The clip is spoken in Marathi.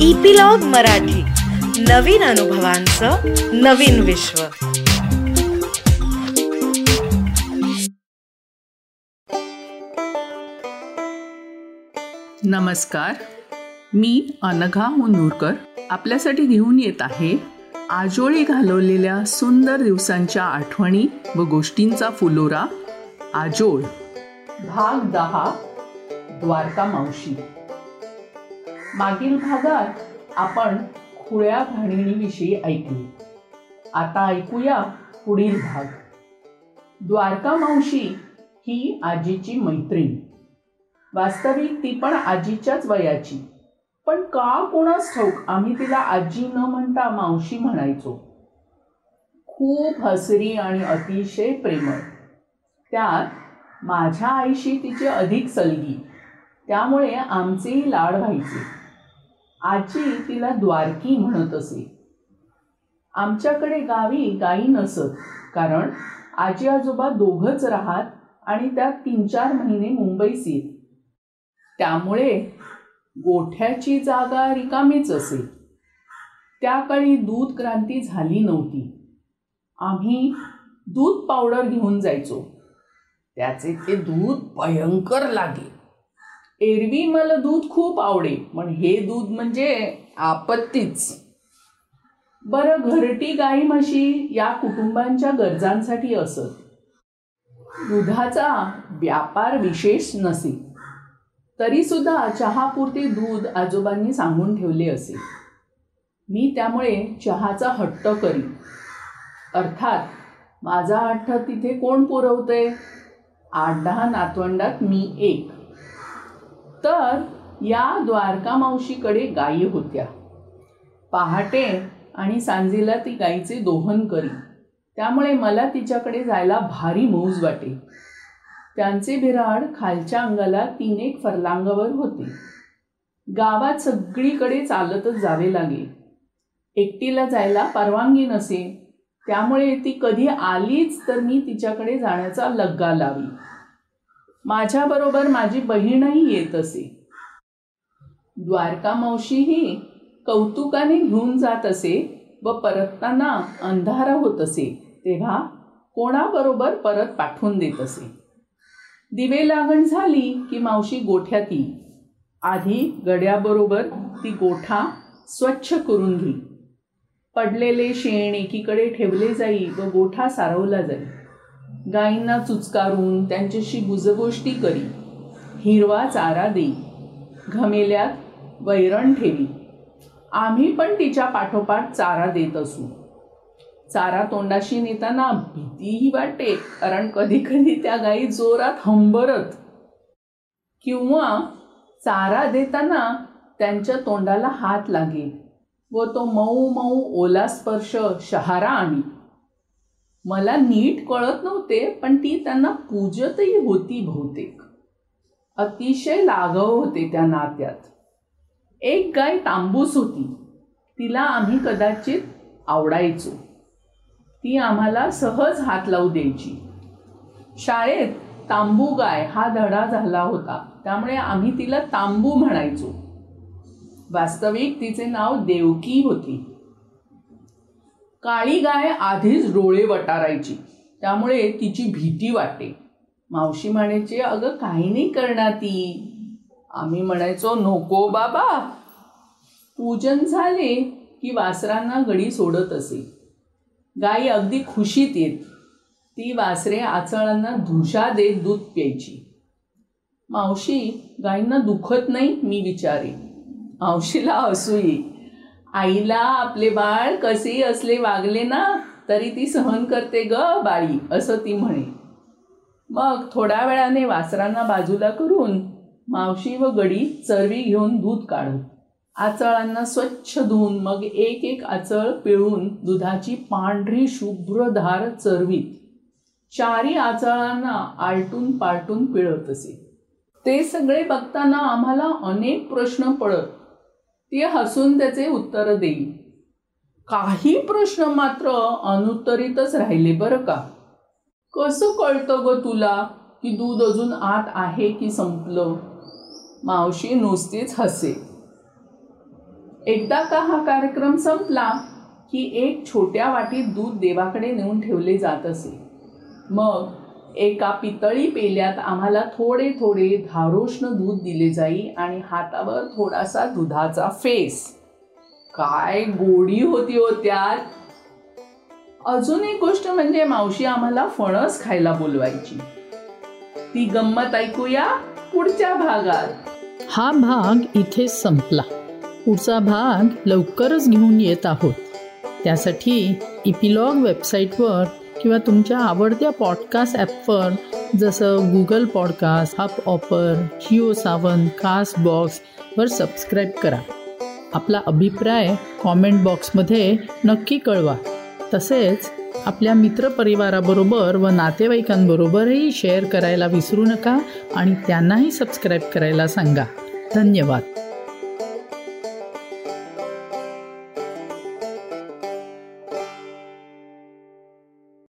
इपिलॉग मराठी. नवीन अनुभवांचं नवीन विश्व. नमस्कार. मी अनघा मुनूरकर. आपल्यासाठी घेऊन येत आहे आजोळी घालवलेल्या सुंदर दिवसांच्या आठवणी व गोष्टींचा फुलोरा आजोळ. भाग दहा द्वारका मावशी. मागील भागात आपण खुळ्या घाणीविषयी ऐकली आता ऐकूया पुढील भाग. द्वारका मावशी ही आजीची मैत्रीण. वास्तविक ती पण आजीच्याच वयाची. पण का कोणाच ठाऊक आम्ही तिला आजी न म्हणता मावशी म्हणायचो. खूप हसरी आणि अतिशय प्रेमळ. त्यात माझ्या आईशी तिची अधिक सलगी. त्यामुळे आमचेही लाड व्हायचे. आजी तिला द्वारकी म्हणत असे. आमच्याकडे गावी गाई नसत कारण आजी आजोबा दोघंच राहत आणि त्या तीन चार महिने मुंबईस येत त्यामुळे गोठ्याची जागा रिकामीच असे. त्या काळी दूध क्रांती झाली नव्हती. आम्ही दूध पावडर घेऊन जायचो. त्याचे ते दूध भयंकर लागे. एरवी मला दूध खूप आवडे पण हे दूध म्हणजे आपत्तीच. बरं घरटी गाई म्हशी या कुटुंबांच्या गरजांसाठी असत. दुधाचा व्यापार विशेष नसे तरीसुद्धा चहापुरते दूध आजोबांनी सांगून ठेवले असे मी त्यामुळे चहाचा हट्ट करी अर्थात माझा हट्ट तिथे कोण पुरवते आठ दहा नातवंडात मी एक. तर या द्वारका मावशीकडे गायी होत्या. पहाटे आणि सांजेला ती गायीचे दोहन करी. त्यामुळे मला तिच्याकडे जायला भारी मौज वाटे. त्यांचे बिराड खालच्या अंगाला तीन एक फरलांगावर होते. गावात सगळीकडे चालतच जावे लागे. एकटीला जायला परवानगी नसे त्यामुळे ती कधी आलीच तर मी तिच्याकडे जाण्याचा लग्गा लावी. माझ्याबरोबर माझी बहीणही येत असे. द्वारका मावशीही कौतुकाने घेऊन जात असे व परतताना अंधारा होत असे तेव्हा कोणाबरोबर परत पाठवून देत असे. दिवे लागण झाली की मावशी गोठ्यात येई आधी गड्याबरोबर ती गोठा स्वच्छ करून घेई पडलेले शेण एकीकडे ठेवले जाई व गोठा सारवला जाई गायींना चुचकारून त्यांच्याशी गुजगोष्टी करी. हिरवा चारा देई. घमेल्यात वैरण ठेवी. आम्ही पण तिच्या पाठोपाठ चारा देत असू. चारा तोंडाशी नेताना भीतीही वाटते कारण कधी कधी त्या गायी जोरात हंबरत. किंवा चारा देताना त्यांच्या तोंडाला हात लागे व तो मऊ मऊ ओला स्पर्श शहारा आणि. मला नीट कळत नव्हते पण ती त्यांना पूजतही होती बहुतेक. अतिशय लाघव होते त्या नात्यात. एक गाय तांबूस होती. तिला आम्ही कदाचित आवडायचो. ती आम्हाला सहज हात लावू द्यायची. शाळेत तांबू गाय हा धडा झाला होता. त्यामुळे आम्ही तिला तांबू म्हणायचो. वास्तविक तिचे नाव देवकी होती. काळी गाय आधीच डोळे वटारायची. त्यामुळे तिची भीती वाटते. मावशी म्हणायची अगं काही नाही करणार ती. आम्ही म्हणायचो नको बाबा. पूजन झाले की वासरांना गडी सोडत असे. गाई अगदी खुशीत येत. ती वासरे आचळांना धुशा देत दूध प्यायची. मावशी गाईंना दुखत नाही मी विचारे मावशीला असू येईल. आईला आपले बाळ कसे असले वागले ना तरी ती सहन करते ग बाळी असं ती म्हणे. मग थोड्या वेळाने वासरांना बाजूला करून मावशी व गडी चरवी घेऊन दूध काढू आचळांना स्वच्छ धुवून मग एक एक आचळ पिळून दुधाची पांढरी शुभ्रधार चरवीत. चारी आचळांना आलटून पालटून पिळत असे. ते सगळे बघताना आम्हाला अनेक प्रश्न पडत ती हसून त्याचे उत्तर देईल. काही प्रश्न मात्र अनुत्तरितच राहिले बरं का? कसं कळतं ग तुला की दूध अजून आत आहे की संपलं? मावशी नुसतीच हसे. एकदा का हा कार्यक्रम संपला की एक छोट्या वाटीत दूध देवाकडे नेऊन ठेवले जात असे. मग एका पितळी पेल्यात आम्हाला थोडे थोडे धारोष्ण दूध दिले जाई आणि हातावर थोडासा दुधाचा फेस. काय गोडी होती हो त्यात? अजून एक गोष्ट म्हणजे मावशी आम्हाला फणस खायला बोलवायची. ती गंमत ऐकूया पुढच्या भागात. हा भाग इथे संपला. पुढचा भाग लवकरच घेऊन येत आहोत. त्यासाठी इपिलॉग वेबसाईटवर किंवा तुमच्या आवडत्या पॉडकास्ट ॲपवर जसं गुगल पॉडकास्ट हप ऑपर जिओ सावन कास्ट बॉक्सवर सबस्क्राईब करा. आपला अभिप्राय कॉमेंट बॉक्समध्ये नक्की कळवा. तसेच आपल्या मित्रपरिवाराबरोबर व नातेवाईकांबरोबरही शेअर करायला विसरू नका आणि त्यांनाही सबस्क्राईब करायला सांगा. धन्यवाद.